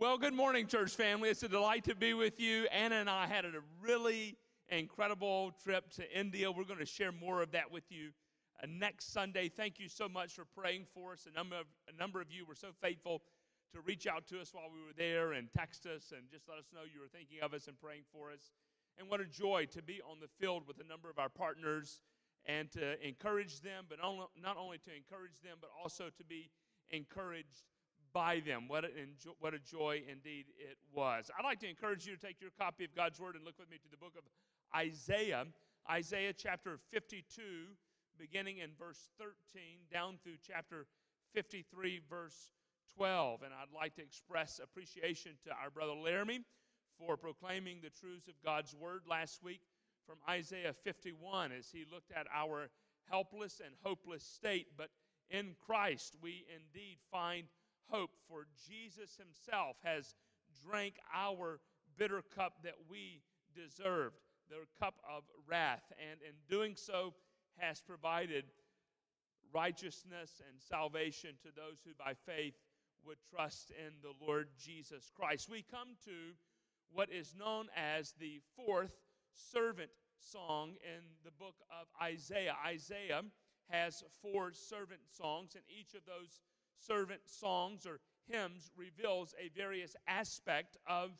Well, good morning, church family. It's a delight to be with you. Anna and I had a really incredible trip to India. We're going to share more of that with you uh, next Sunday. Thank you so much for praying for us. A number of a number of you were so faithful to reach out to us while we were there and text us and just let us know you were thinking of us and praying for us. And what a joy to be on the field with a number of our partners and to encourage them, but not only to encourage them, but also to be encouraged by them. What a, what a joy indeed it was. I'd like to encourage you to take your copy of God's Word and look with me to the book of Isaiah, Isaiah chapter 52, beginning in verse 13, down through chapter 53, verse 12. And I'd like to express appreciation to our brother Laramie for proclaiming the truths of God's Word last week from Isaiah 51 as he looked at our helpless and hopeless state. But in Christ, we indeed find hope, for Jesus himself has drank our bitter cup that we deserved, the cup of wrath, and in doing so has provided righteousness and salvation to those who by faith would trust in the Lord Jesus Christ. We come to what is known as the fourth servant song in the book of Isaiah. Isaiah has four servant songs, and each of those servant songs or hymns reveals a various aspect of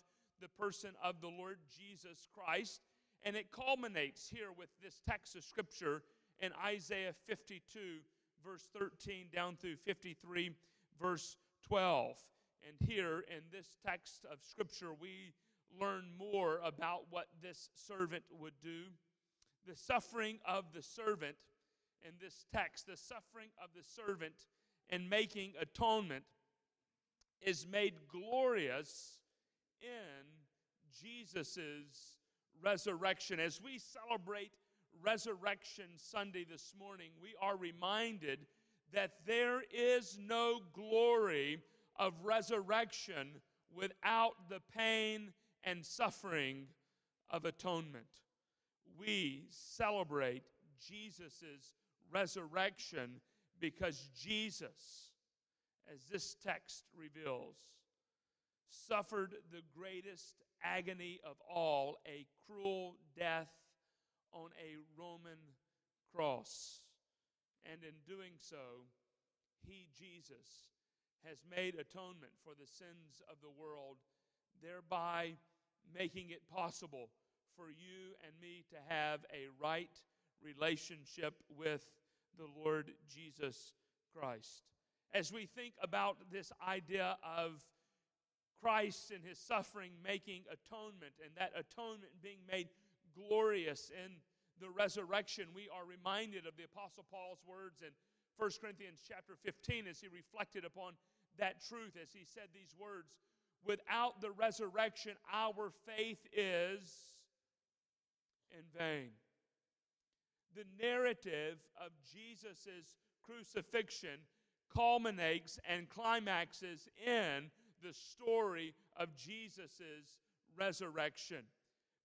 the person of the Lord Jesus Christ. And it culminates here with this text of Scripture in Isaiah 52, verse 13, down through 53, verse 12. And here in this text of Scripture, we learn more about what this servant would do. The suffering of the servant in this text, the suffering of the servant and making atonement is made glorious in Jesus' resurrection. As we celebrate Resurrection Sunday this morning, we are reminded that there is no glory of resurrection without the pain and suffering of atonement. We celebrate Jesus' resurrection because Jesus, as this text reveals, suffered the greatest agony of all a cruel death on a Roman cross. And in doing so, he, Jesus, has made atonement for the sins of the world, thereby making it possible for you and me to have a right relationship with the Lord Jesus Christ. As we think about this idea of Christ and his suffering making atonement and that atonement being made glorious in the resurrection, we are reminded of the Apostle Paul's words in 1 Corinthians chapter 15 as he reflected upon that truth, as he said these words Without the resurrection, our faith is in vain the narrative of Jesus' crucifixion culminates and climaxes in the story of Jesus' resurrection.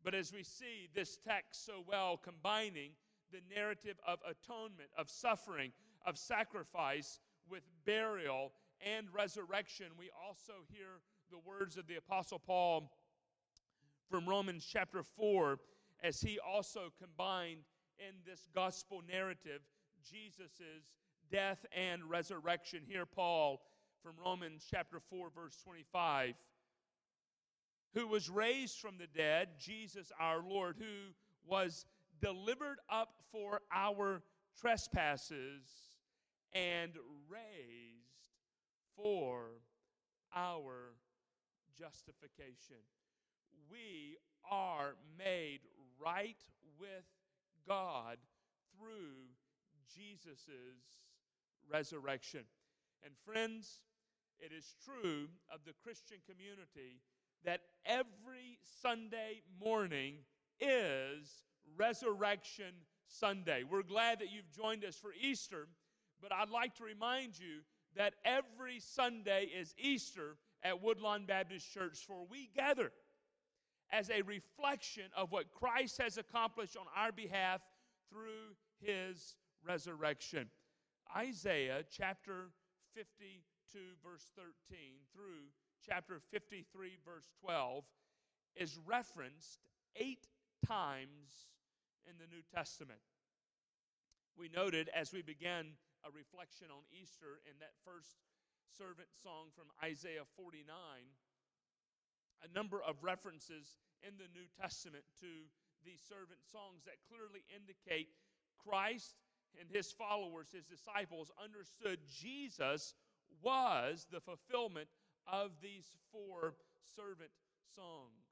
But as we see this text so well combining the narrative of atonement, of suffering, of sacrifice with burial and resurrection, we also hear the words of the Apostle Paul from Romans chapter 4 as he also combined in this gospel narrative Jesus' death and resurrection. Here, Paul from Romans chapter 4, verse 25, who was raised from the dead, Jesus our Lord, who was delivered up for our trespasses and raised for our justification. We are made right with God through Jesus' resurrection. And friends, it is true of the Christian community that every Sunday morning is Resurrection Sunday. We're glad that you've joined us for Easter, but I'd like to remind you that every Sunday is Easter at Woodlawn Baptist Church, for we gather as a reflection of what Christ has accomplished on our behalf through his resurrection. Isaiah chapter 52, verse 13 through chapter 53, verse 12, is referenced eight times in the New Testament. We noted as we began a reflection on Easter in that first servant song from Isaiah 49, a number of references in the New Testament to these servant songs that clearly indicate Christ and his followers, his disciples, understood Jesus was the fulfillment of these four servant songs.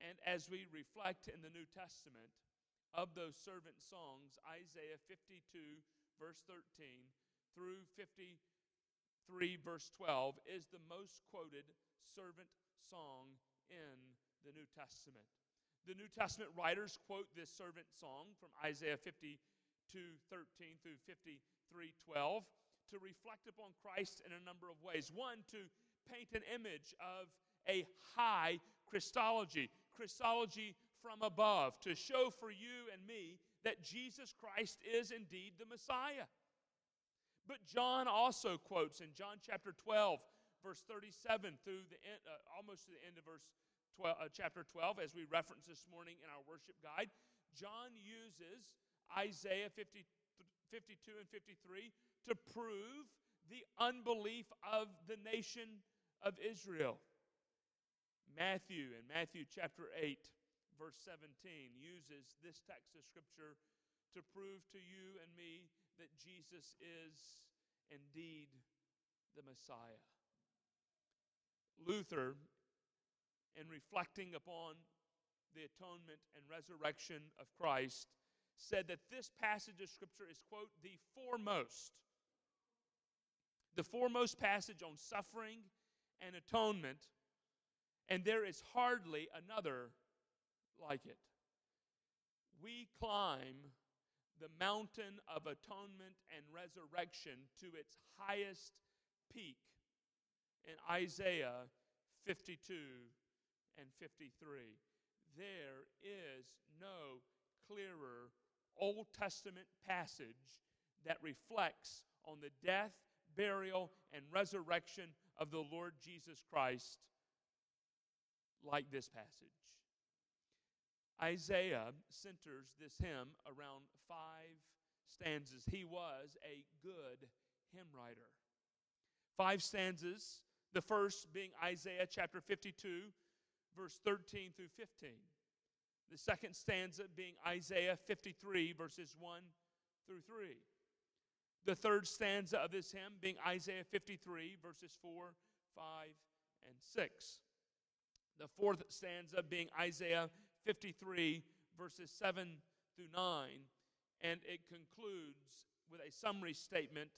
And as we reflect in the New Testament of those servant songs, Isaiah 52, verse 13, through 53, verse 12, is the most quoted servant song in the New Testament. The New Testament writers quote this servant song from Isaiah 52 13 through 53 12 to reflect upon Christ in a number of ways. One, to paint an image of a high Christology, Christology from above, to show for you and me that Jesus Christ is indeed the Messiah. But John also quotes in John chapter 12, verse 37 through the end, uh, almost to the end of verse 12, uh, chapter 12, as we referenced this morning in our worship guide, John uses Isaiah 50, 52 and 53 to prove the unbelief of the nation of Israel. Matthew, in Matthew chapter 8, verse 17, uses this text of Scripture to prove to you and me that Jesus is indeed the Messiah. Luther in reflecting upon the atonement and resurrection of Christ, said that this passage of Scripture is, quote, the foremost, the foremost passage on suffering and atonement, and there is hardly another like it. We climb the mountain of atonement and resurrection to its highest peak in Isaiah 52 and 53. There is no clearer Old Testament passage that reflects on the death, burial, and resurrection of the Lord Jesus Christ like this passage. Isaiah centers this hymn around five stanzas. He was a good hymn writer. Five stanzas, the first being Isaiah chapter 52, verse 13 through 15. The second stanza being Isaiah 53, verses 1 through 3. The third stanza of this hymn being Isaiah 53, verses 4, 5, and 6. The fourth stanza being Isaiah 53, verses 7 through 9. And it concludes with a summary statement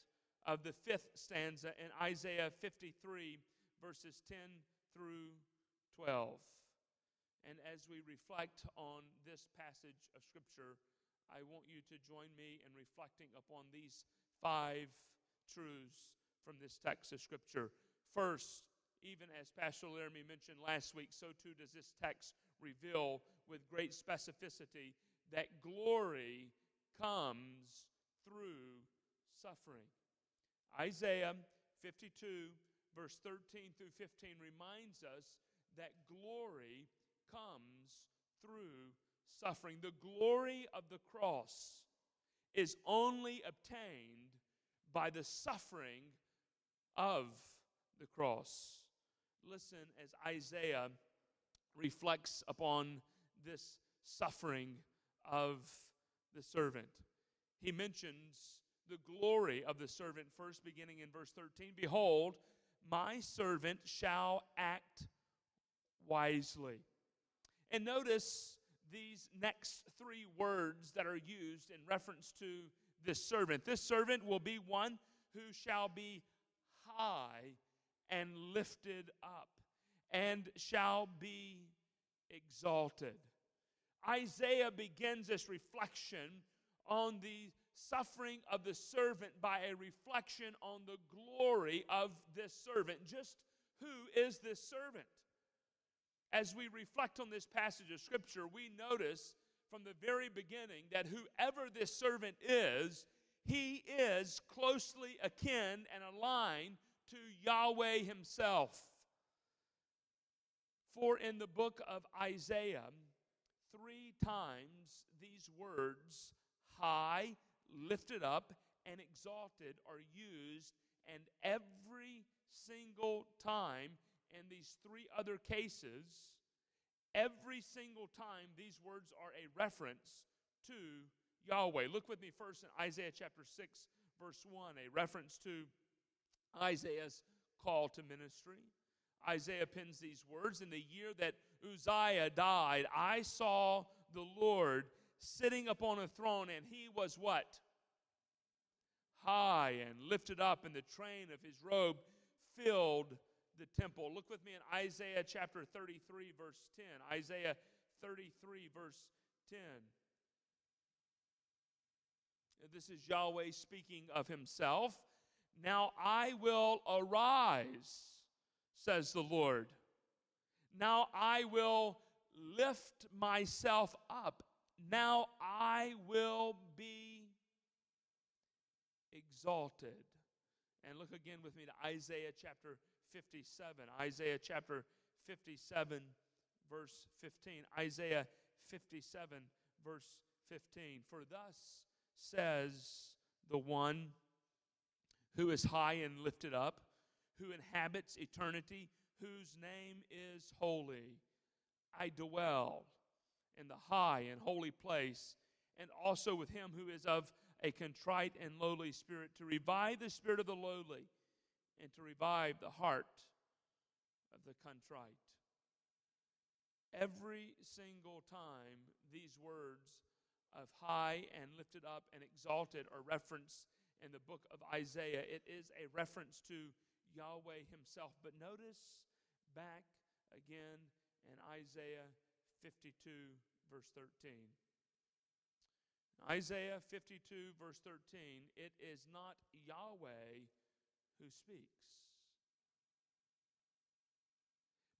of the fifth stanza in Isaiah 53, verses 10 through 12. And as we reflect on this passage of Scripture, I want you to join me in reflecting upon these five truths from this text of Scripture. First, even as Pastor Laramie mentioned last week, so too does this text reveal with great specificity that glory comes through suffering. Isaiah 52, verse 13 through 15, reminds us that glory comes through suffering. The glory of the cross is only obtained by the suffering of the cross. Listen as Isaiah reflects upon this suffering of the servant. He mentions the glory of the servant first, beginning in verse 13 Behold, my servant shall act wisely. And notice these next three words that are used in reference to this servant. This servant will be one who shall be high and lifted up and shall be exalted. Isaiah begins this reflection on the suffering of the servant by a reflection on the glory of this servant. Just who is this servant? As we reflect on this passage of Scripture, we notice from the very beginning that whoever this servant is, he is closely akin and aligned to Yahweh Himself. For in the book of Isaiah, three times these words, high, lifted up, and exalted, are used, and every single time in these three other cases, every single time these words are a reference to Yahweh. Look with me first in Isaiah chapter 6, verse 1, a reference to Isaiah's call to ministry. Isaiah pens these words In the year that Uzziah died, I saw the Lord sitting upon a throne, and he was what? High and lifted up, and the train of his robe filled the temple. Look with me in Isaiah chapter 33, verse 10. Isaiah 33, verse 10. This is Yahweh speaking of himself. Now I will arise, says the Lord. Now I will lift myself up. Now I will be exalted. And look again with me to Isaiah chapter 57. Isaiah chapter 57, verse 15. Isaiah 57, verse 15. For thus says the one who is high and lifted up, who inhabits eternity, whose name is holy. I dwell in the high and holy place, and also with him who is of a contrite and lowly spirit, to revive the spirit of the lowly and to revive the heart of the contrite. Every single time these words of high and lifted up and exalted are referenced in the book of Isaiah, it is a reference to Yahweh Himself. But notice back again in Isaiah 52, verse 13. Isaiah 52, verse 13, it is not Yahweh who speaks.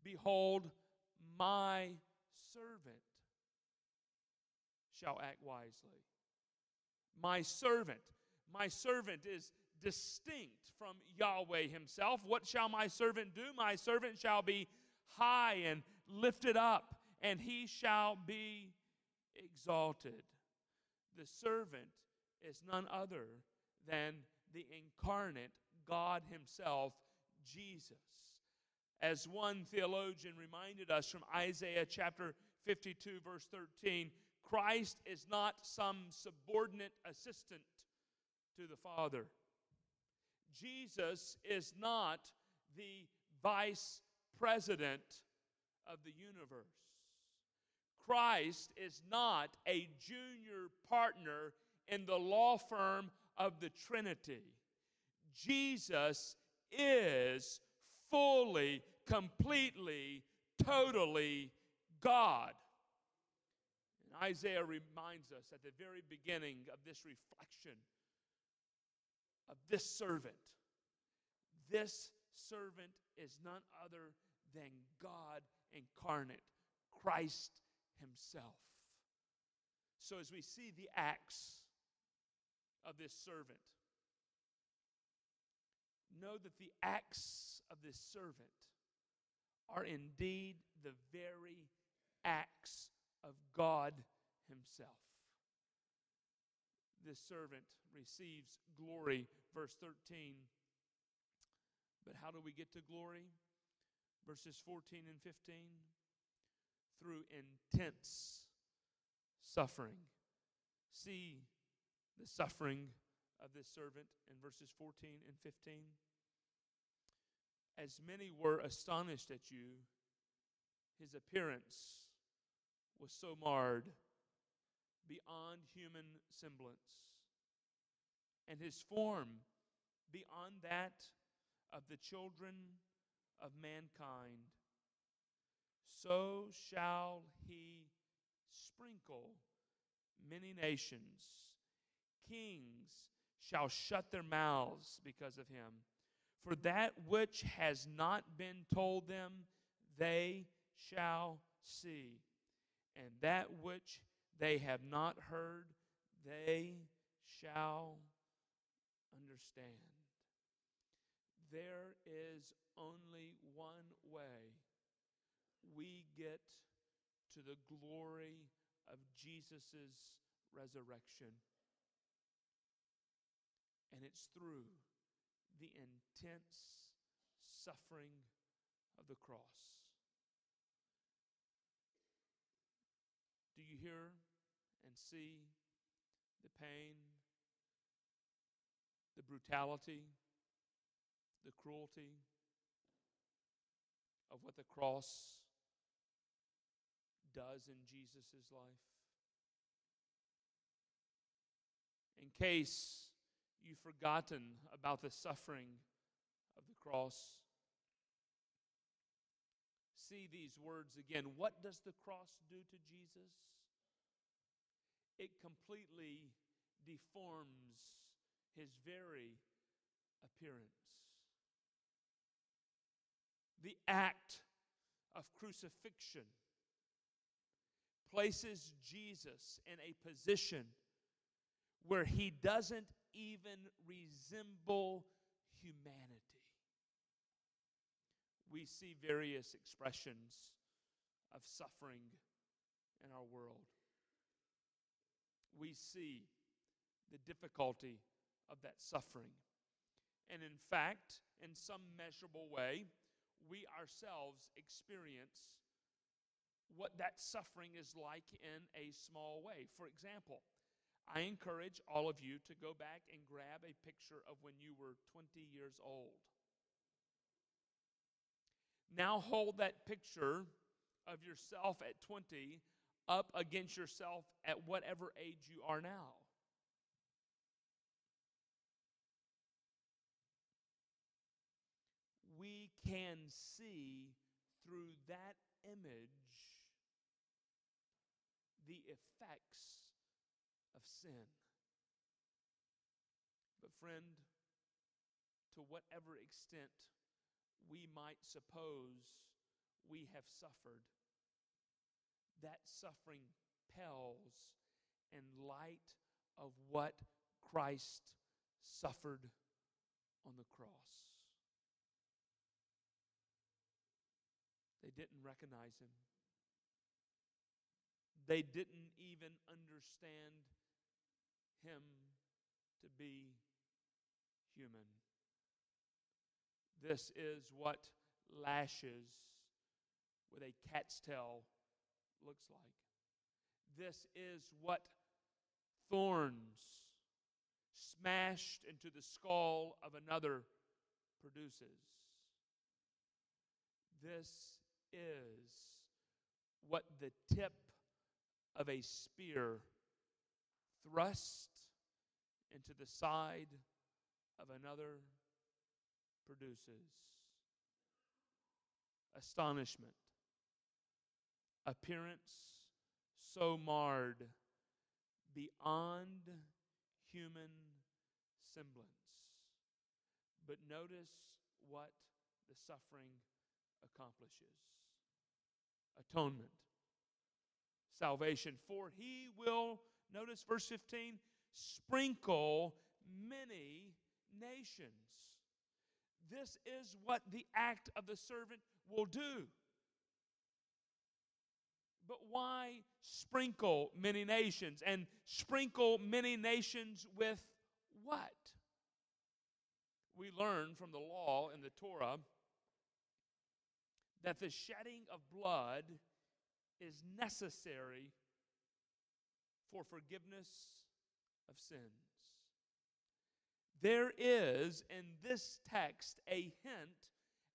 Behold, my servant shall act wisely. My servant. My servant is distinct from Yahweh himself. What shall my servant do? My servant shall be high and lifted up, and he shall be exalted. The servant is none other than the incarnate God Himself, Jesus. As one theologian reminded us from Isaiah chapter 52, verse 13, Christ is not some subordinate assistant to the Father. Jesus is not the vice president of the universe. Christ is not a junior partner in the law firm of the Trinity. Jesus is fully, completely, totally God. And Isaiah reminds us at the very beginning of this reflection of this servant. This servant is none other than God incarnate, Christ Himself. So, as we see the acts of this servant, know that the acts of this servant are indeed the very acts of God Himself. This servant receives glory, verse 13. But how do we get to glory? Verses 14 and 15. Through intense suffering. See the suffering of this servant in verses 14 and 15? As many were astonished at you, his appearance was so marred beyond human semblance, and his form beyond that of the children of mankind. So shall he sprinkle many nations. Kings shall shut their mouths because of him. For that which has not been told them, they shall see. And that which they have not heard, they shall understand. there is only one way we get to the glory of Jesus' resurrection. And it's through the intense suffering of the cross. Do you hear and see the pain, the brutality, the cruelty of what the cross does in Jesus' life? In case you've forgotten about the suffering of the cross, see these words again. What does the cross do to Jesus? It completely deforms his very appearance. The act of crucifixion places Jesus in a position where he doesn't even resemble humanity. We see various expressions of suffering in our world. We see the difficulty of that suffering. And in fact, in some measurable way, we ourselves experience what that suffering is like in a small way. For example, I encourage all of you to go back and grab a picture of when you were 20 years old. Now hold that picture of yourself at 20 up against yourself at whatever age you are now. We can see through that image the effects of sin. But, friend, to whatever extent we might suppose we have suffered, that suffering pales in light of what Christ suffered on the cross. They didn't recognize him. They didn't even understand him to be human. This is what lashes with a cat's tail looks like. This is what thorns smashed into the skull of another produces. This is what the tip of a spear thrust into the side of another produces astonishment, appearance so marred beyond human semblance. But notice what the suffering accomplishes. Atonement, salvation. For he will, notice verse 15, sprinkle many nations. This is what the act of the servant will do. But why sprinkle many nations? And sprinkle many nations with what? We learn from the law in the Torah that the shedding of blood is necessary for forgiveness of sins. There is in this text a hint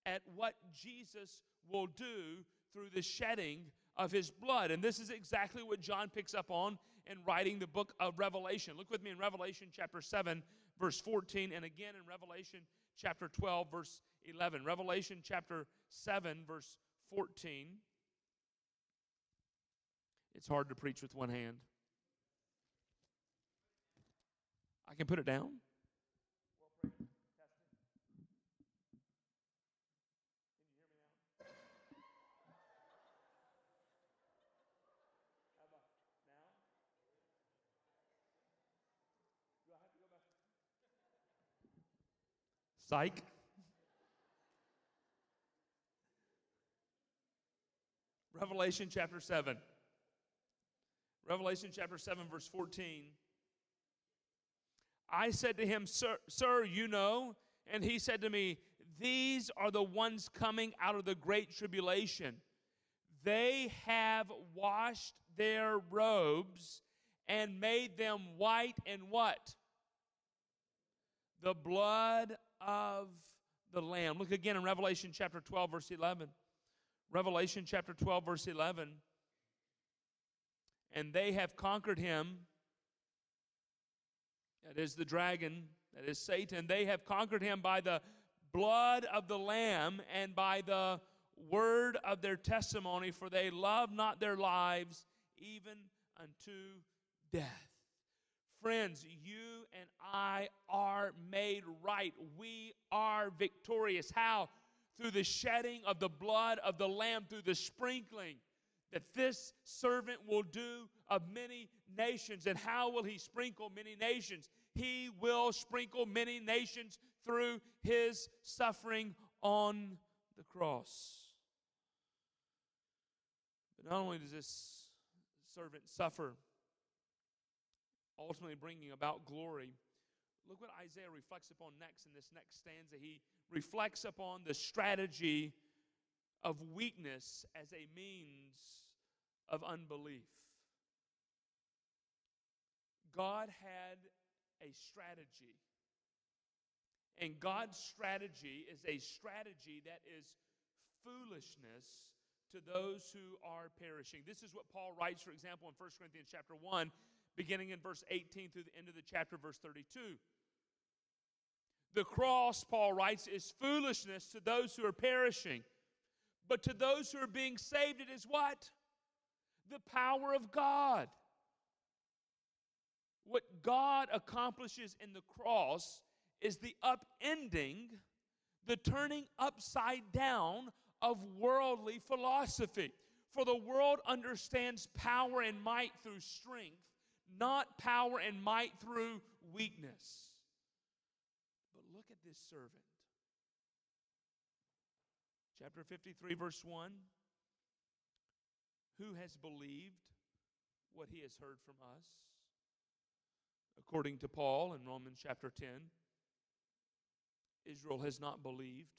at what Jesus will do through the shedding of his blood. And this is exactly what John picks up on in writing the book of Revelation. Look with me in Revelation chapter 7, verse 14, and again in Revelation chapter 12, verse 11. Revelation chapter 7, verse 14. It's hard to preach with one hand. I can put it down. Psych. Revelation chapter 7. Revelation chapter 7, verse 14. I said to him, Sir, sir, you know. And he said to me, These are the ones coming out of the great tribulation. They have washed their robes and made them white in what? The blood of the Lamb. Look again in Revelation chapter 12, verse 11. Revelation chapter 12, verse 11. And they have conquered him that is the dragon, that is Satan. They have conquered him by the blood of the Lamb and by the word of their testimony, for they love not their lives even unto death. Friends, you and I are made right. We are victorious. How? Through the shedding of the blood of the Lamb, through the sprinkling that this servant will do of many nations. And how will he sprinkle many nations? He will sprinkle many nations through his suffering on the cross. But not only does this servant suffer, ultimately bringing about glory, look what Isaiah reflects upon next in this next stanza. He reflects upon the strategy of weakness as a means of unbelief. God had a strategy. And God's strategy is a strategy that is foolishness to those who are perishing. This is what Paul writes, for example, in 1 Corinthians chapter 1, beginning in verse 18 through the end of the chapter, verse 32. The cross, Paul writes, is foolishness to those who are perishing. But to those who are being saved, it is what? The power of God. What God accomplishes in the cross is the upending, the turning upside down of worldly philosophy. For the world understands power and might through strength, not power and might through weakness. But look at this servant. Chapter 53, verse 1. Who has believed what he has heard from us? According to Paul in Romans chapter 10, Israel has not believed.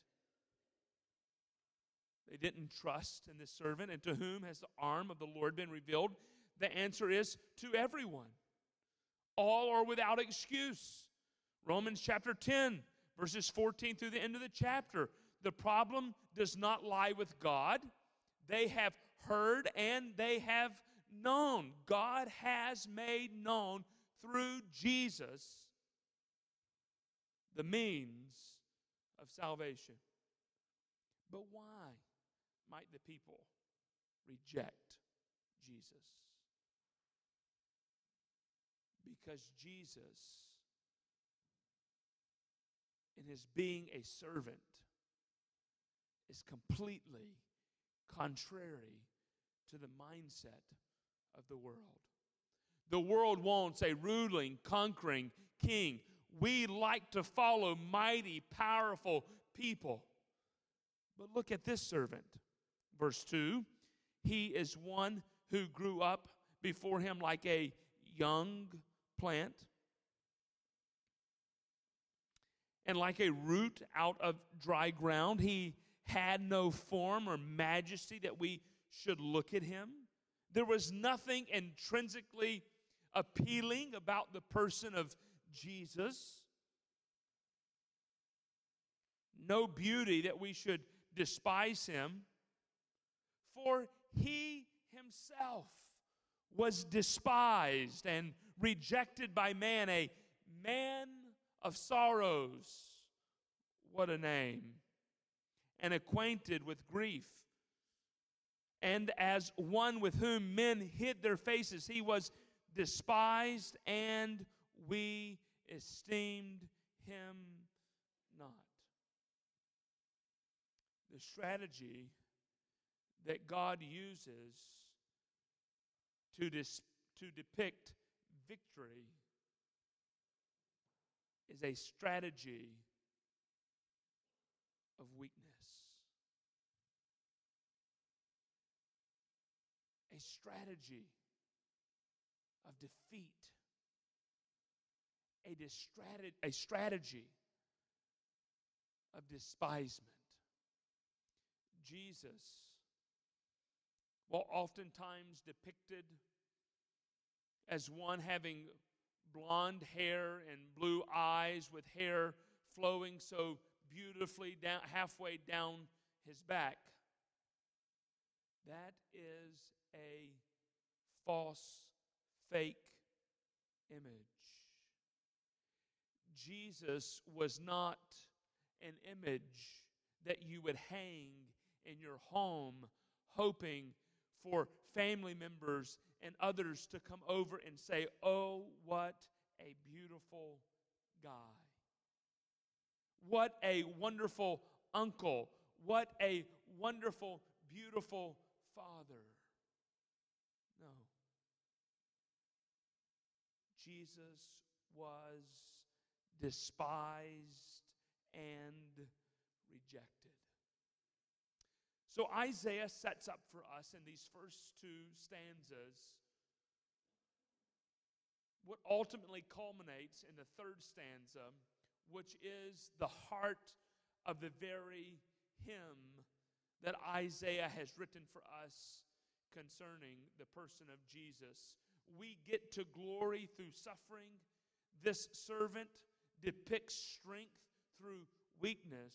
They didn't trust in this servant. And to whom has the arm of the Lord been revealed? The answer is to everyone. All are without excuse. Romans chapter 10, verses 14 through the end of the chapter. The problem does not lie with God. They have heard and they have known. God has made known through Jesus the means of salvation. But why might the people reject Jesus? Because Jesus, in his being a servant, is completely contrary to the mindset of the world. The world wants a ruling, conquering king. We like to follow mighty, powerful people. But look at this servant. Verse 2 He is one who grew up before him like a young plant and like a root out of dry ground. He had no form or majesty that we should look at him. There was nothing intrinsically appealing about the person of Jesus. No beauty that we should despise him. For he himself was despised and rejected by man, a man of sorrows. What a name. And acquainted with grief. And as one with whom men hid their faces, he was despised, and we esteemed him not. The strategy that God uses to, dis- to depict victory is a strategy of weakness. a strategy of defeat, a, distrat- a strategy of despisement. Jesus, while oftentimes depicted as one having blonde hair and blue eyes with hair flowing so beautifully down halfway down his back that is a false fake image Jesus was not an image that you would hang in your home hoping for family members and others to come over and say, Oh, what a beautiful guy. What a wonderful uncle. What a wonderful, beautiful father. No. Jesus was despised and rejected. So Isaiah sets up for us in these first two stanzas what ultimately culminates in the third stanza, which is the heart of the very hymn that Isaiah has written for us concerning the person of Jesus. We get to glory through suffering. This servant depicts strength through weakness.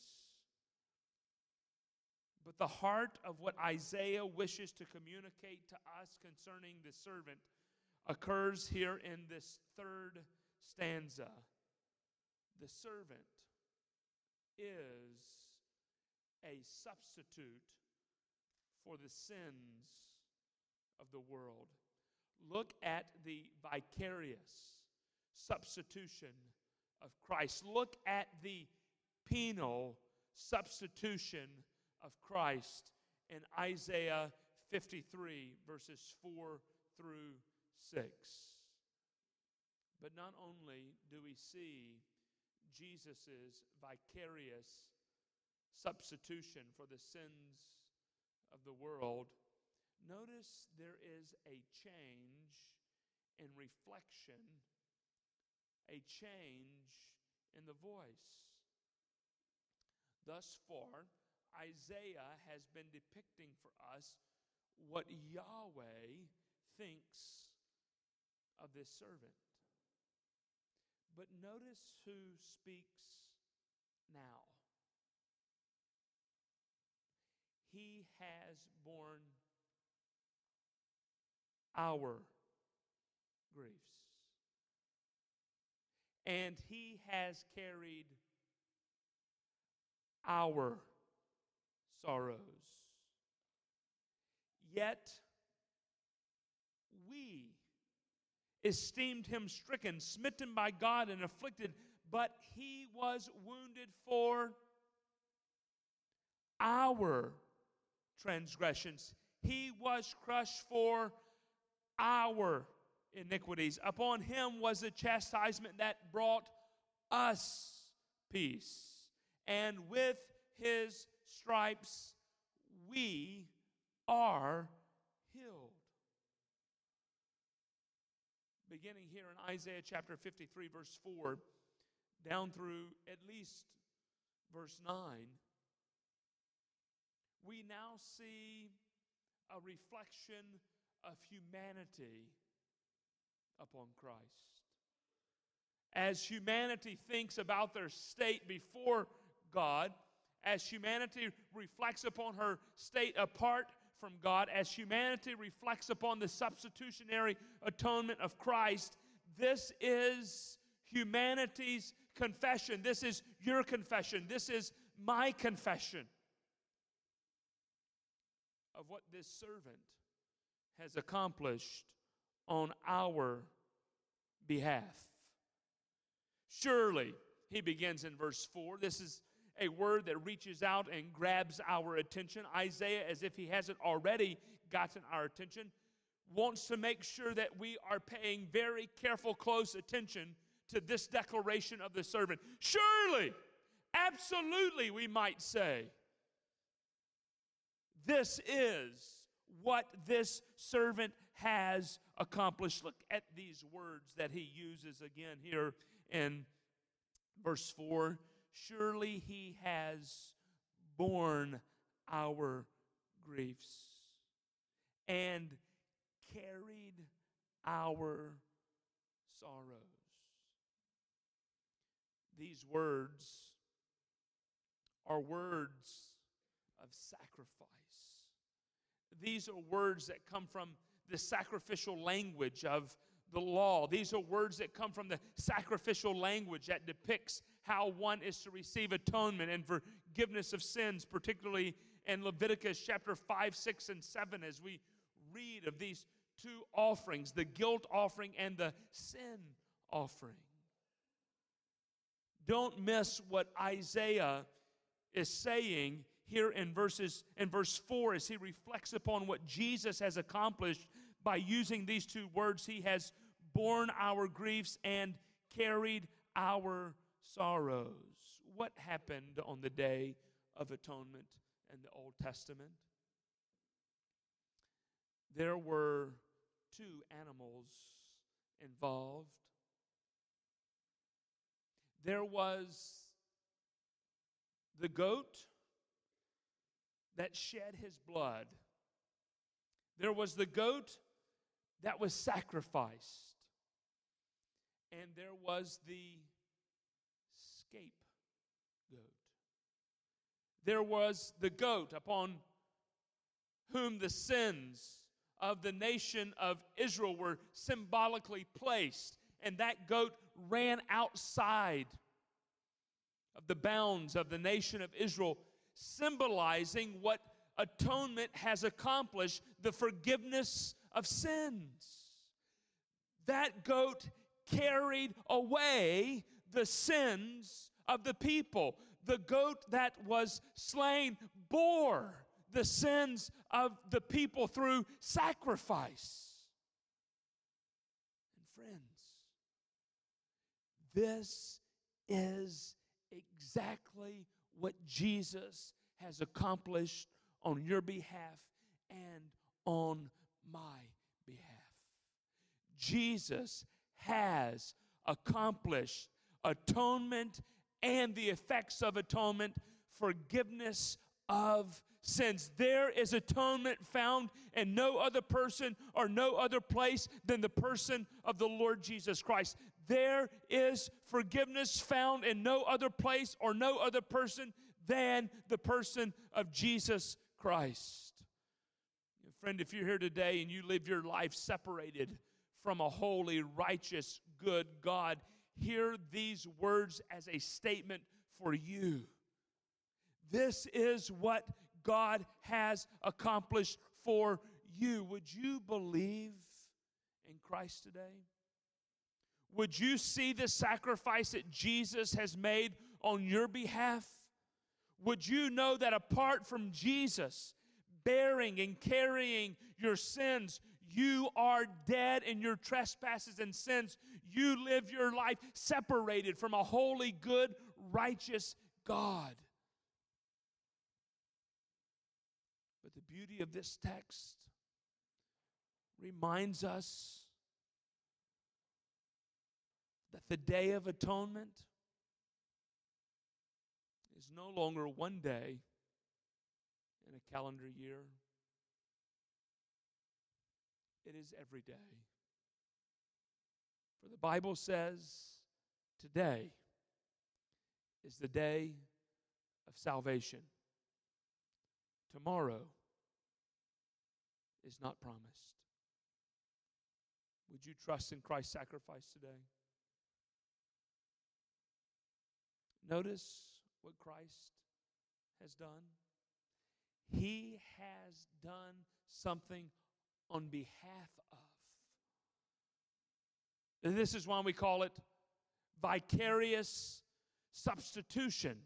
But the heart of what Isaiah wishes to communicate to us concerning the servant occurs here in this third stanza. The servant is a substitute for the sins of the world. Look at the vicarious substitution of Christ. Look at the penal substitution of Christ in Isaiah 53, verses 4 through 6. But not only do we see Jesus' vicarious substitution for the sins of the world, notice there is a change in reflection, a change in the voice. Thus far, Isaiah has been depicting for us what Yahweh thinks of this servant. But notice who speaks now. He has borne our griefs. And he has carried our sorrows. Yet we esteemed him stricken, smitten by God, and afflicted, but he was wounded for our transgressions. He was crushed for our iniquities. Upon him was the chastisement that brought us peace. And with his stripes we are healed beginning here in Isaiah chapter 53, verse 4, down through at least verse 9, we now see a reflection of humanity upon Christ. As humanity thinks about their state before God, as humanity reflects upon her state apart from God as humanity reflects upon the substitutionary atonement of Christ. This is humanity's confession. This is your confession. This is my confession of what this servant has accomplished on our behalf. Surely, he begins in verse 4. This is a word that reaches out and grabs our attention. Isaiah, as if he hasn't already gotten our attention, wants to make sure that we are paying very careful, close attention to this declaration of the servant. Surely, absolutely, we might say, this is what this servant has accomplished. Look at these words that he uses again here in verse 4 Surely he has borne our griefs and carried our sorrows. These words are words of sacrifice. These are words that come from the sacrificial language of the law. These are words that come from the sacrificial language that depicts how one is to receive atonement and forgiveness of sins, particularly in Leviticus chapter 5, 6, and 7, as we read of these two offerings the guilt offering and the sin offering. Don't miss what Isaiah is saying here in verses in verse 4 as he reflects upon what Jesus has accomplished by using these two words. He has borne our griefs and carried our sorrows. What happened on the day of atonement in the Old Testament? There were two animals involved. There was the goat that shed his blood. There was the goat that was sacrificed. And there was the scapegoat. There was the goat upon whom the sins of the nation of Israel were symbolically placed. And that goat ran outside of the bounds of the nation of Israel symbolizing what atonement has accomplished the forgiveness of sins. That goat carried away the sins of the people. The goat that was slain bore the sins of the people through sacrifice. And friends, this is exactly what Jesus has accomplished on your behalf and on my behalf. Jesus has accomplished atonement and the effects of atonement, forgiveness of sins. There is atonement found in no other person or no other place than the person of the Lord Jesus Christ. There is forgiveness found in no other place or no other person than the person of Jesus Christ. Friend, if you're here today and you live your life separated from a holy, righteous, good God, hear these words as a statement for you. This is what God has accomplished for you. Would you believe in Christ today? Would you see the sacrifice that Jesus has made on your behalf? Would you know that apart from Jesus bearing and carrying your sins, you are dead in your trespasses and sins? You live your life separated from a holy, good, righteous God. But the beauty of this text reminds us that the day of atonement is no longer one day in a calendar year, it is every day. For the Bible says today is the day of salvation. Tomorrow is not promised. Would you trust in Christ's sacrifice today? Notice what Christ has done? He has done something on behalf of. And this is why we call it vicarious substitution.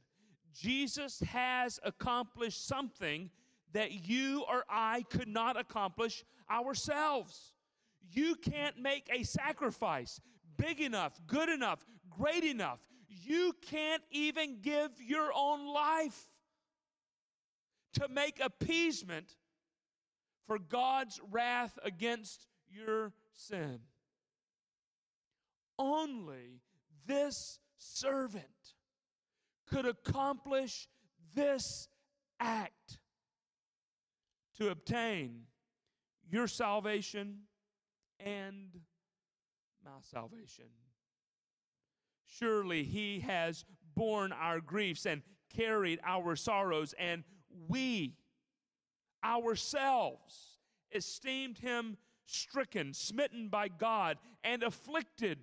Jesus has accomplished something that you or I could not accomplish ourselves. You can't make a sacrifice big enough, good enough, great enough you can't even give your own life to make appeasement for God's wrath against your sin. Only this servant could accomplish this act to obtain your salvation and my salvation. Surely he has borne our griefs and carried our sorrows, and we ourselves esteemed him stricken, smitten by God, and afflicted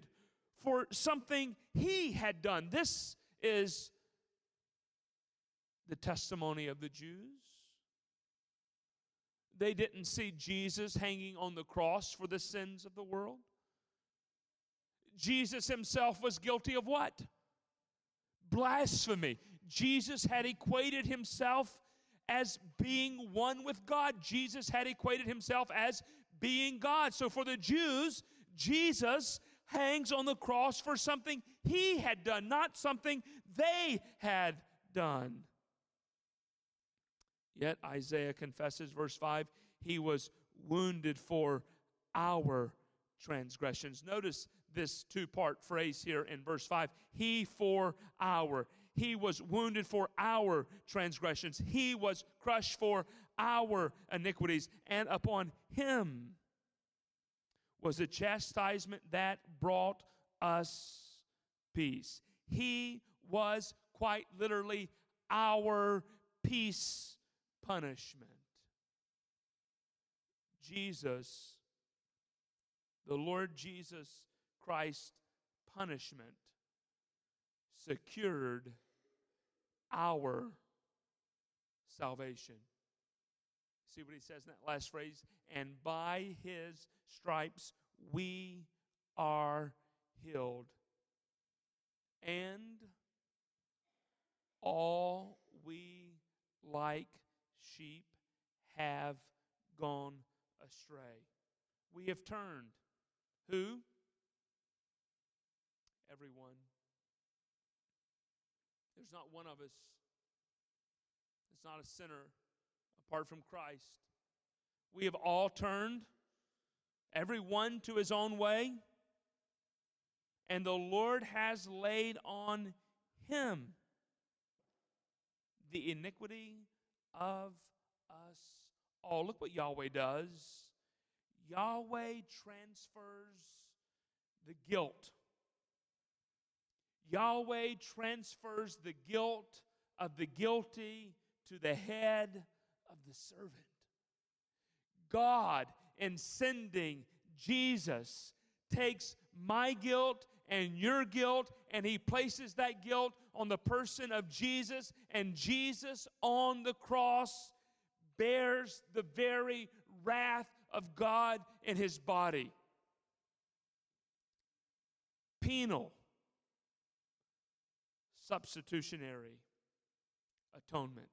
for something he had done. This is the testimony of the Jews. They didn't see Jesus hanging on the cross for the sins of the world. Jesus himself was guilty of what? Blasphemy. Jesus had equated himself as being one with God. Jesus had equated himself as being God. So for the Jews, Jesus hangs on the cross for something he had done, not something they had done. Yet Isaiah confesses, verse 5, he was wounded for our transgressions. Notice this two part phrase here in verse 5 He for our. He was wounded for our transgressions, He was crushed for our iniquities, and upon Him was the chastisement that brought us peace. He was quite literally our peace punishment. Jesus, the Lord Jesus Christ punishment secured our salvation. See what he says in that last phrase? And by his stripes we are healed. And all we like sheep have gone astray. We have turned. Who? Everyone. There's not one of us that's not a sinner apart from Christ. We have all turned, everyone to his own way, and the Lord has laid on him the iniquity of us all. Look what Yahweh does. Yahweh transfers the guilt. Yahweh transfers the guilt of the guilty to the head of the servant. God, in sending Jesus, takes my guilt and your guilt, and he places that guilt on the person of Jesus, and Jesus on the cross bears the very wrath of God in his body. Penal, substitutionary atonement.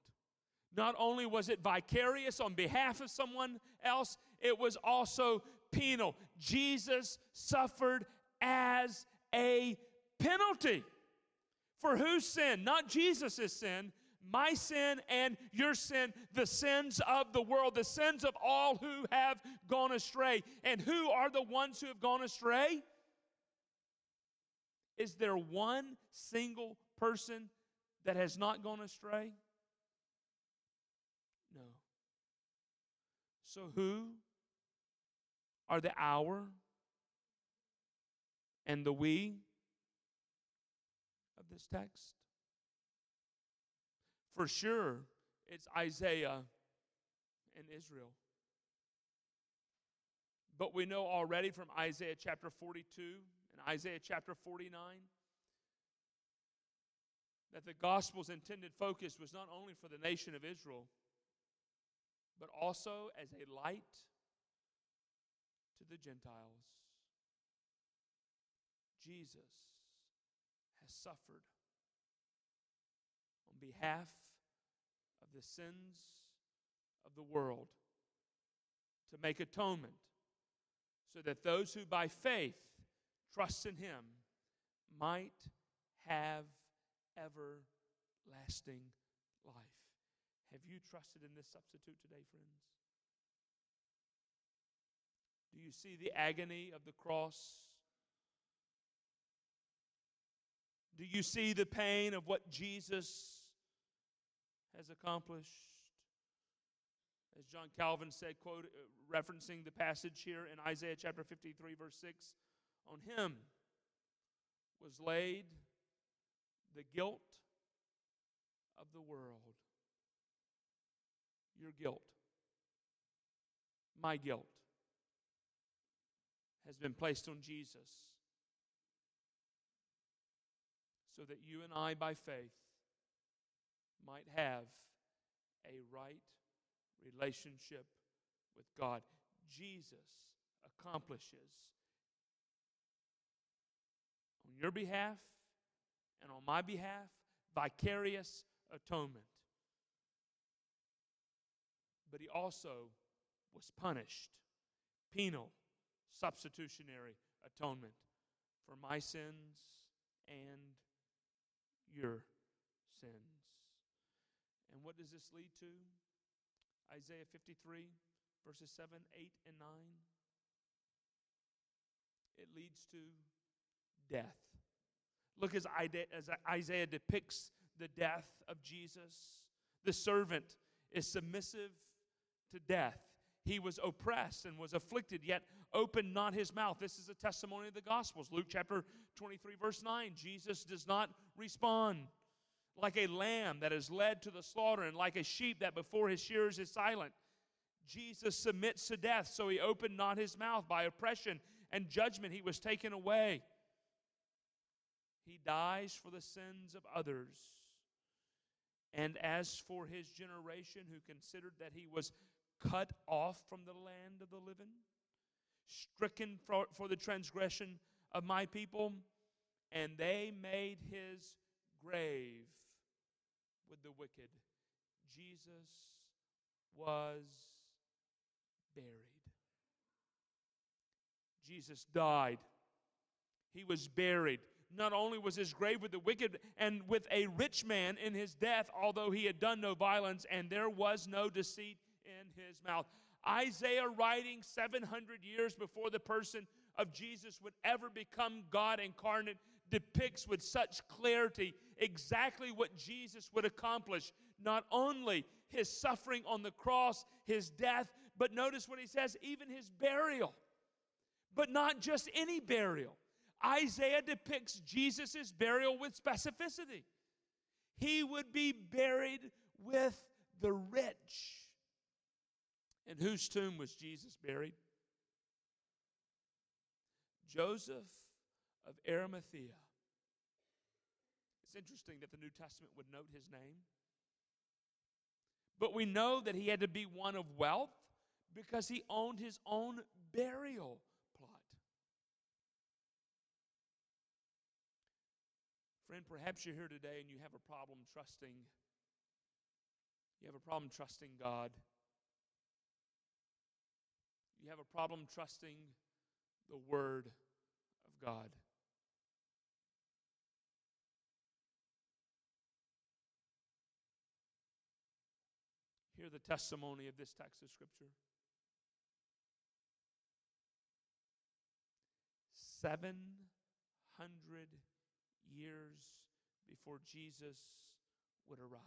Not only was it vicarious on behalf of someone else, it was also penal. Jesus suffered as a penalty. For whose sin? Not Jesus' sin, my sin and your sin, the sins of the world, the sins of all who have gone astray. And who are the ones who have gone astray? Is there one single person that has not gone astray? No. So who are the our and the we of this text? For sure, it's Isaiah and Israel. But we know already from Isaiah chapter 42 and Isaiah chapter 49 that the gospel's intended focus was not only for the nation of Israel, but also as a light to the Gentiles. Jesus has suffered on behalf of the sins of the world to make atonement so that those who by faith trust in him might have everlasting life. Have you trusted in this substitute today, friends? Do you see the agony of the cross? Do you see the pain of what Jesus has accomplished? As John Calvin said, quote, uh, referencing the passage here in Isaiah chapter 53, verse 6, on him was laid the guilt of the world. Your guilt, my guilt, has been placed on Jesus so that you and I, by faith, might have a right relationship with God. Jesus accomplishes on your behalf and on my behalf vicarious atonement. But he also was punished, penal, substitutionary atonement for my sins and your sins. And what does this lead to? Isaiah 53, verses 7, 8, and 9. It leads to death. Look as Isaiah depicts the death of Jesus. The servant is submissive to death. He was oppressed and was afflicted, yet opened not his mouth. This is a testimony of the Gospels. Luke chapter 23, verse 9. Jesus does not respond like a lamb that is led to the slaughter, and like a sheep that before his shearers is silent. Jesus submits to death, so he opened not his mouth. By oppression and judgment, he was taken away. He dies for the sins of others. And as for his generation, who considered that he was cut off from the land of the living, stricken for, for the transgression of my people, and they made his grave with the wicked. Jesus was buried. Jesus died. He was buried. Not only was his grave with the wicked and with a rich man in his death, although he had done no violence, and there was no deceit in his mouth. Isaiah, writing 700 years before the person of Jesus would ever become God incarnate, depicts with such clarity exactly what Jesus would accomplish. Not only his suffering on the cross, his death, but notice what he says even his burial. But not just any burial. Isaiah depicts Jesus' burial with specificity. He would be buried with the rich. In whose tomb was Jesus buried? Joseph of Arimathea. It's interesting that the New Testament would note his name. But we know that he had to be one of wealth because he owned his own burial Friend, perhaps you're here today and you have a problem trusting. You have a problem trusting God. You have a problem trusting the Word of God. Hear the testimony of this text of Scripture. 700 years before Jesus would arrive.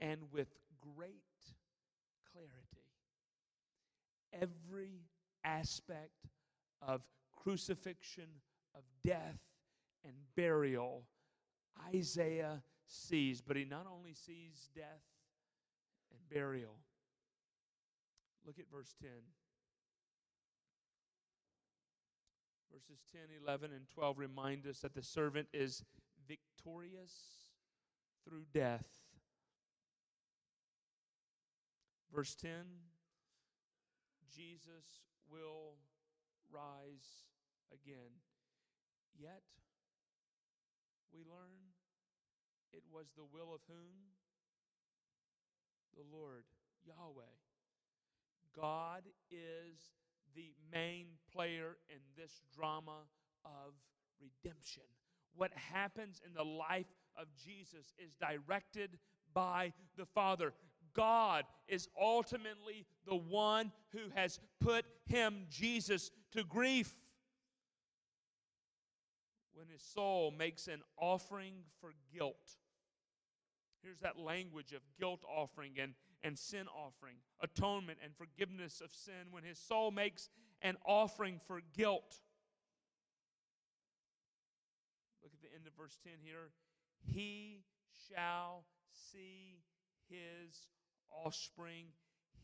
And with great clarity, every aspect of crucifixion, of death, and burial, Isaiah sees. But he not only sees death and burial. Look at verse 10. Verses 10, 11, and 12 remind us that the servant is victorious through death. Verse 10 Jesus will rise again. Yet, we learn it was the will of whom? The Lord, Yahweh. God is the main player in this drama of redemption. What happens in the life of Jesus is directed by the Father. God is ultimately the one who has put him, Jesus, to grief. When his soul makes an offering for guilt. Here's that language of guilt offering and, and sin offering, atonement and forgiveness of sin. When his soul makes an offering for guilt. Look at the end of verse 10 here. He shall see his offspring,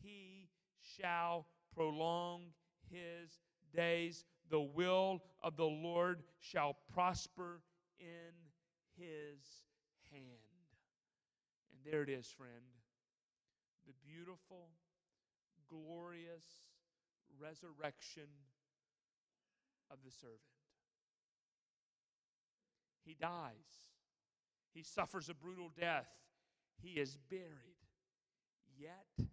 he shall prolong his days. The will of the Lord shall prosper in his hand. And there it is, friend. The beautiful, glorious resurrection of the servant. He dies. He suffers a brutal death. He is buried. Yet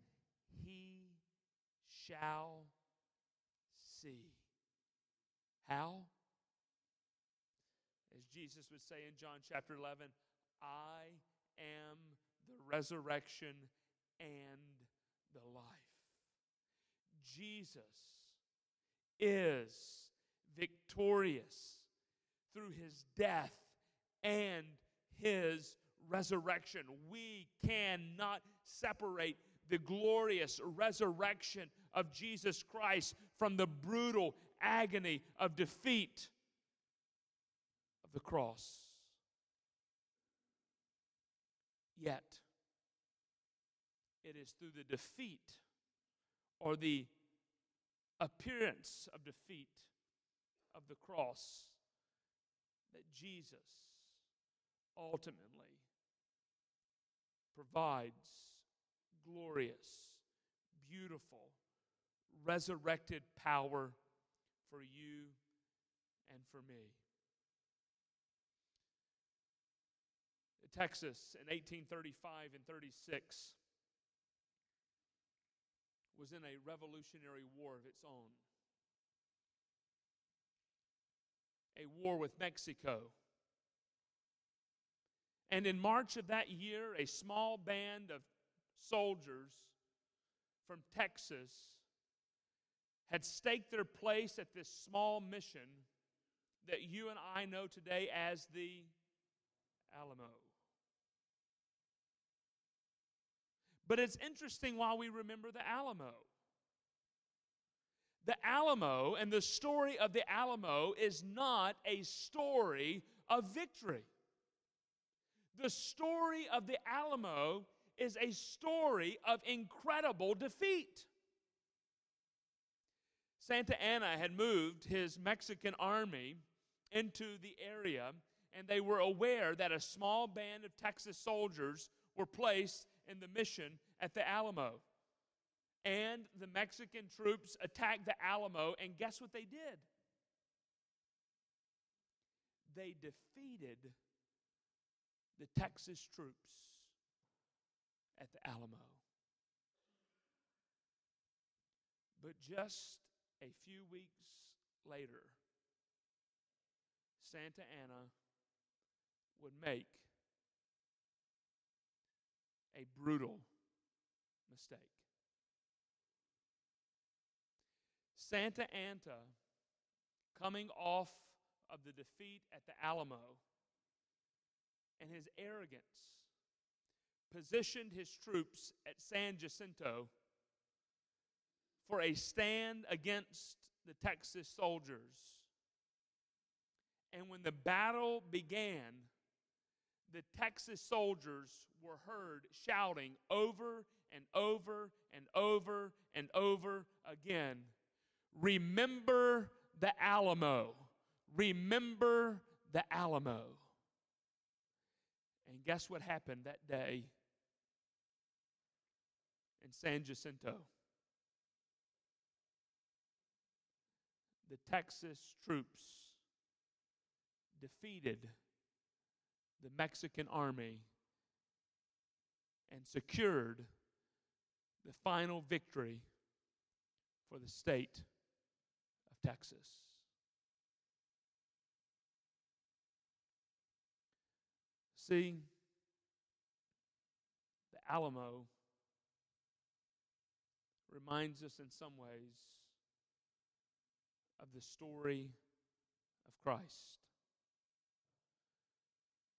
he shall see. How? As Jesus would say in John chapter 11, I am the resurrection and the life. Jesus is victorious through his death and his resurrection. We cannot separate the glorious resurrection of Jesus Christ from the brutal agony of defeat of the cross. Yet, it is through the defeat or the appearance of defeat of the cross that Jesus ultimately provides glorious, beautiful, resurrected power for you and for me. Texas in 1835 and 36 was in a revolutionary war of its own. A war with Mexico. And in March of that year, a small band of soldiers from Texas had staked their place at this small mission that you and I know today as the Alamo. But it's interesting while we remember the Alamo. The Alamo and the story of the Alamo is not a story of victory. The story of the Alamo is a story of incredible defeat. Santa Anna had moved his Mexican army into the area, and they were aware that a small band of Texas soldiers were placed in the mission at the Alamo. And the Mexican troops attacked the Alamo, and guess what they did? They defeated the Texas troops at the Alamo. But just a few weeks later, Santa Anna would make a brutal mistake. Santa Anna, coming off of the defeat at the Alamo and his arrogance, positioned his troops at San Jacinto for a stand against the Texas soldiers. And when the battle began, the Texas soldiers were heard shouting over and over and over and over again Remember the Alamo! Remember the Alamo! And guess what happened that day in San Jacinto? The Texas troops defeated the Mexican army and secured the final victory for the state of Texas. See, the Alamo reminds us in some ways of the story of Christ.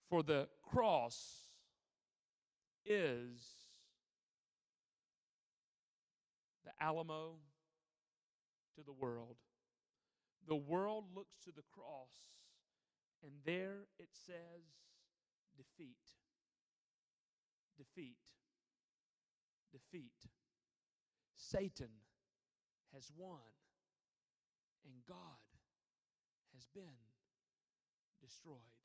For the cross is the Alamo to the world. The world looks to the cross, and there it says defeat, defeat, defeat. Satan has won, and God has been destroyed.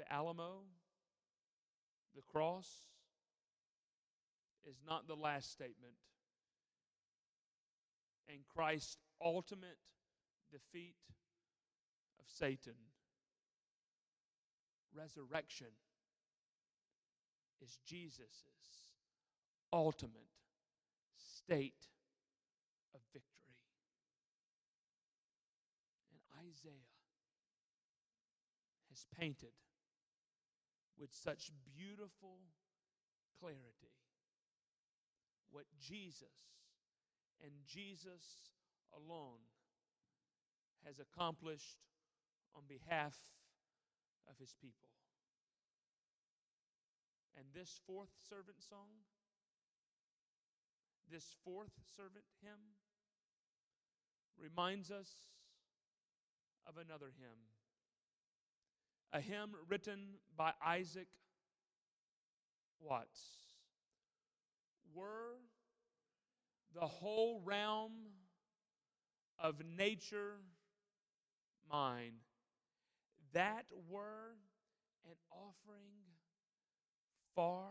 The Alamo, the cross, is not the last statement. And Christ's ultimate defeat of Satan, resurrection, is Jesus' ultimate state of victory. And Isaiah has painted with such beautiful clarity what Jesus and Jesus alone has accomplished on behalf of his people. And this fourth servant song, this fourth servant hymn, reminds us of another hymn. A hymn written by Isaac Watts. Were the whole realm of nature mine, that were an offering far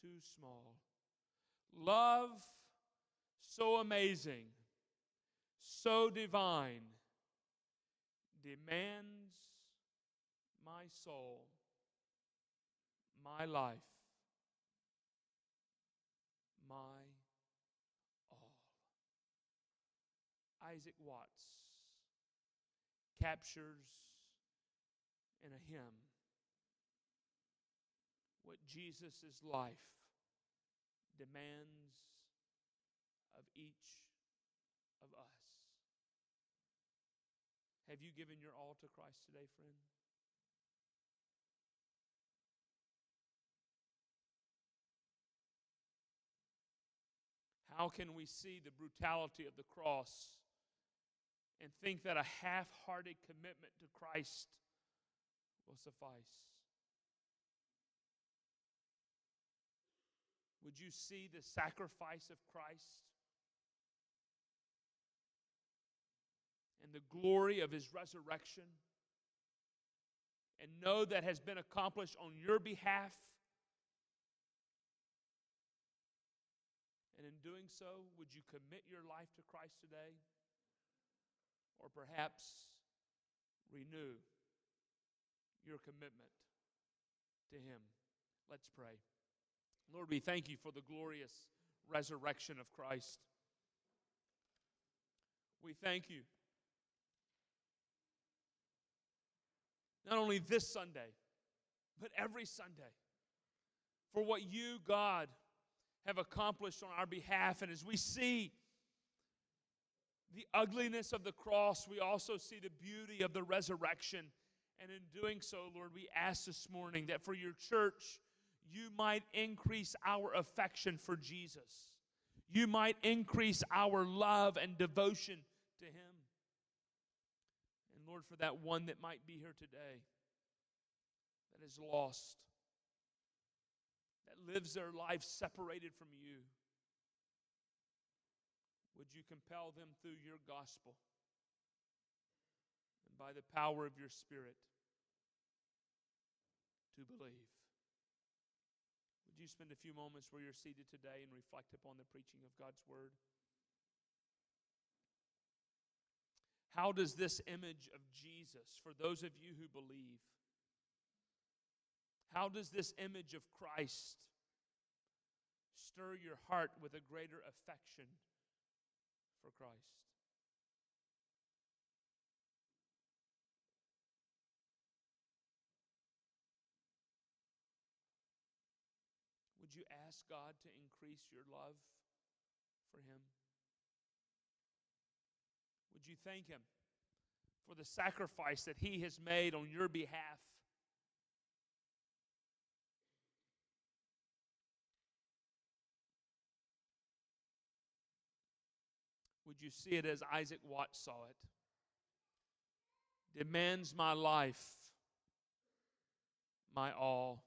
too small. Love so amazing, so divine, demands my soul, my life, my all. Isaac Watts captures in a hymn what Jesus' life demands of each of us. Have you given your all to Christ today, friend? How can we see the brutality of the cross and think that a half hearted commitment to Christ will suffice? Would you see the sacrifice of Christ and the glory of his resurrection and know that has been accomplished on your behalf? And in doing so, would you commit your life to Christ today? Or perhaps renew your commitment to Him? Let's pray. Lord, we thank you for the glorious resurrection of Christ. We thank you. Not only this Sunday, but every Sunday, for what you, God, have accomplished on our behalf. And as we see the ugliness of the cross, we also see the beauty of the resurrection. And in doing so, Lord, we ask this morning that for your church, you might increase our affection for Jesus. You might increase our love and devotion to Him. Lord, for that one that might be here today that is lost, that lives their life separated from you, would you compel them through your gospel and by the power of your Spirit to believe? Would you spend a few moments where you're seated today and reflect upon the preaching of God's Word? How does this image of Jesus, for those of you who believe, how does this image of Christ stir your heart with a greater affection for Christ? Would you ask God to increase your love for Him? Would you thank Him for the sacrifice that He has made on your behalf? Would you see it as Isaac Watts saw it? Demands my life, my all.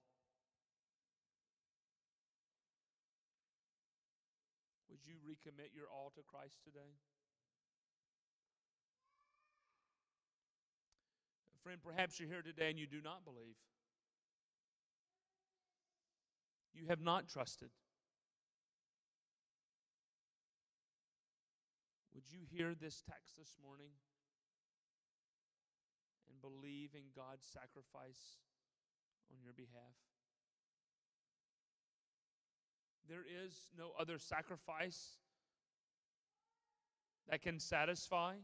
Would you recommit your all to Christ today? Friend, perhaps you're here today and you do not believe. You have not trusted. Would you hear this text this morning and believe in God's sacrifice on your behalf? There is no other sacrifice that can satisfy.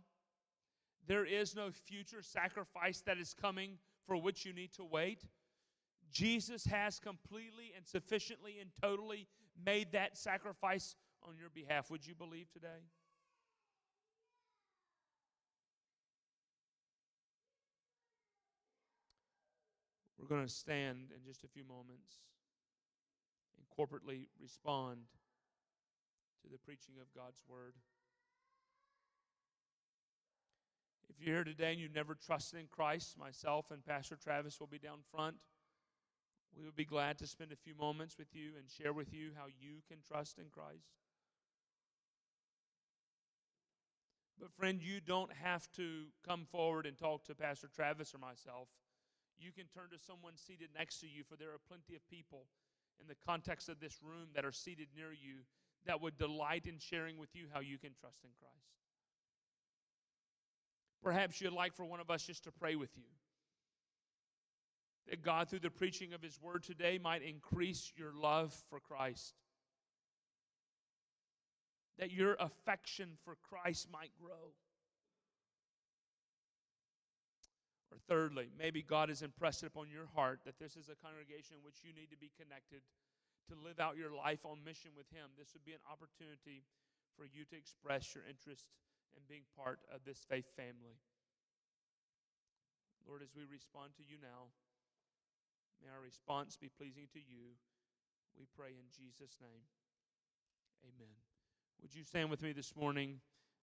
There is no future sacrifice that is coming for which you need to wait. Jesus has completely and sufficiently and totally made that sacrifice on your behalf. Would you believe today? We're going to stand in just a few moments and corporately respond to the preaching of God's word. If you're here today and you've never trusted in Christ, myself and Pastor Travis will be down front. We would be glad to spend a few moments with you and share with you how you can trust in Christ. But, friend, you don't have to come forward and talk to Pastor Travis or myself. You can turn to someone seated next to you, for there are plenty of people in the context of this room that are seated near you that would delight in sharing with you how you can trust in Christ. Perhaps you'd like for one of us just to pray with you. That God, through the preaching of His Word today, might increase your love for Christ. That your affection for Christ might grow. Or thirdly, maybe God has impressed it upon your heart that this is a congregation in which you need to be connected to live out your life on mission with Him. This would be an opportunity for you to express your interest in being part of this faith family. Lord, as we respond to you now, may our response be pleasing to you. We pray in Jesus' name. Amen. Would you stand with me this morning?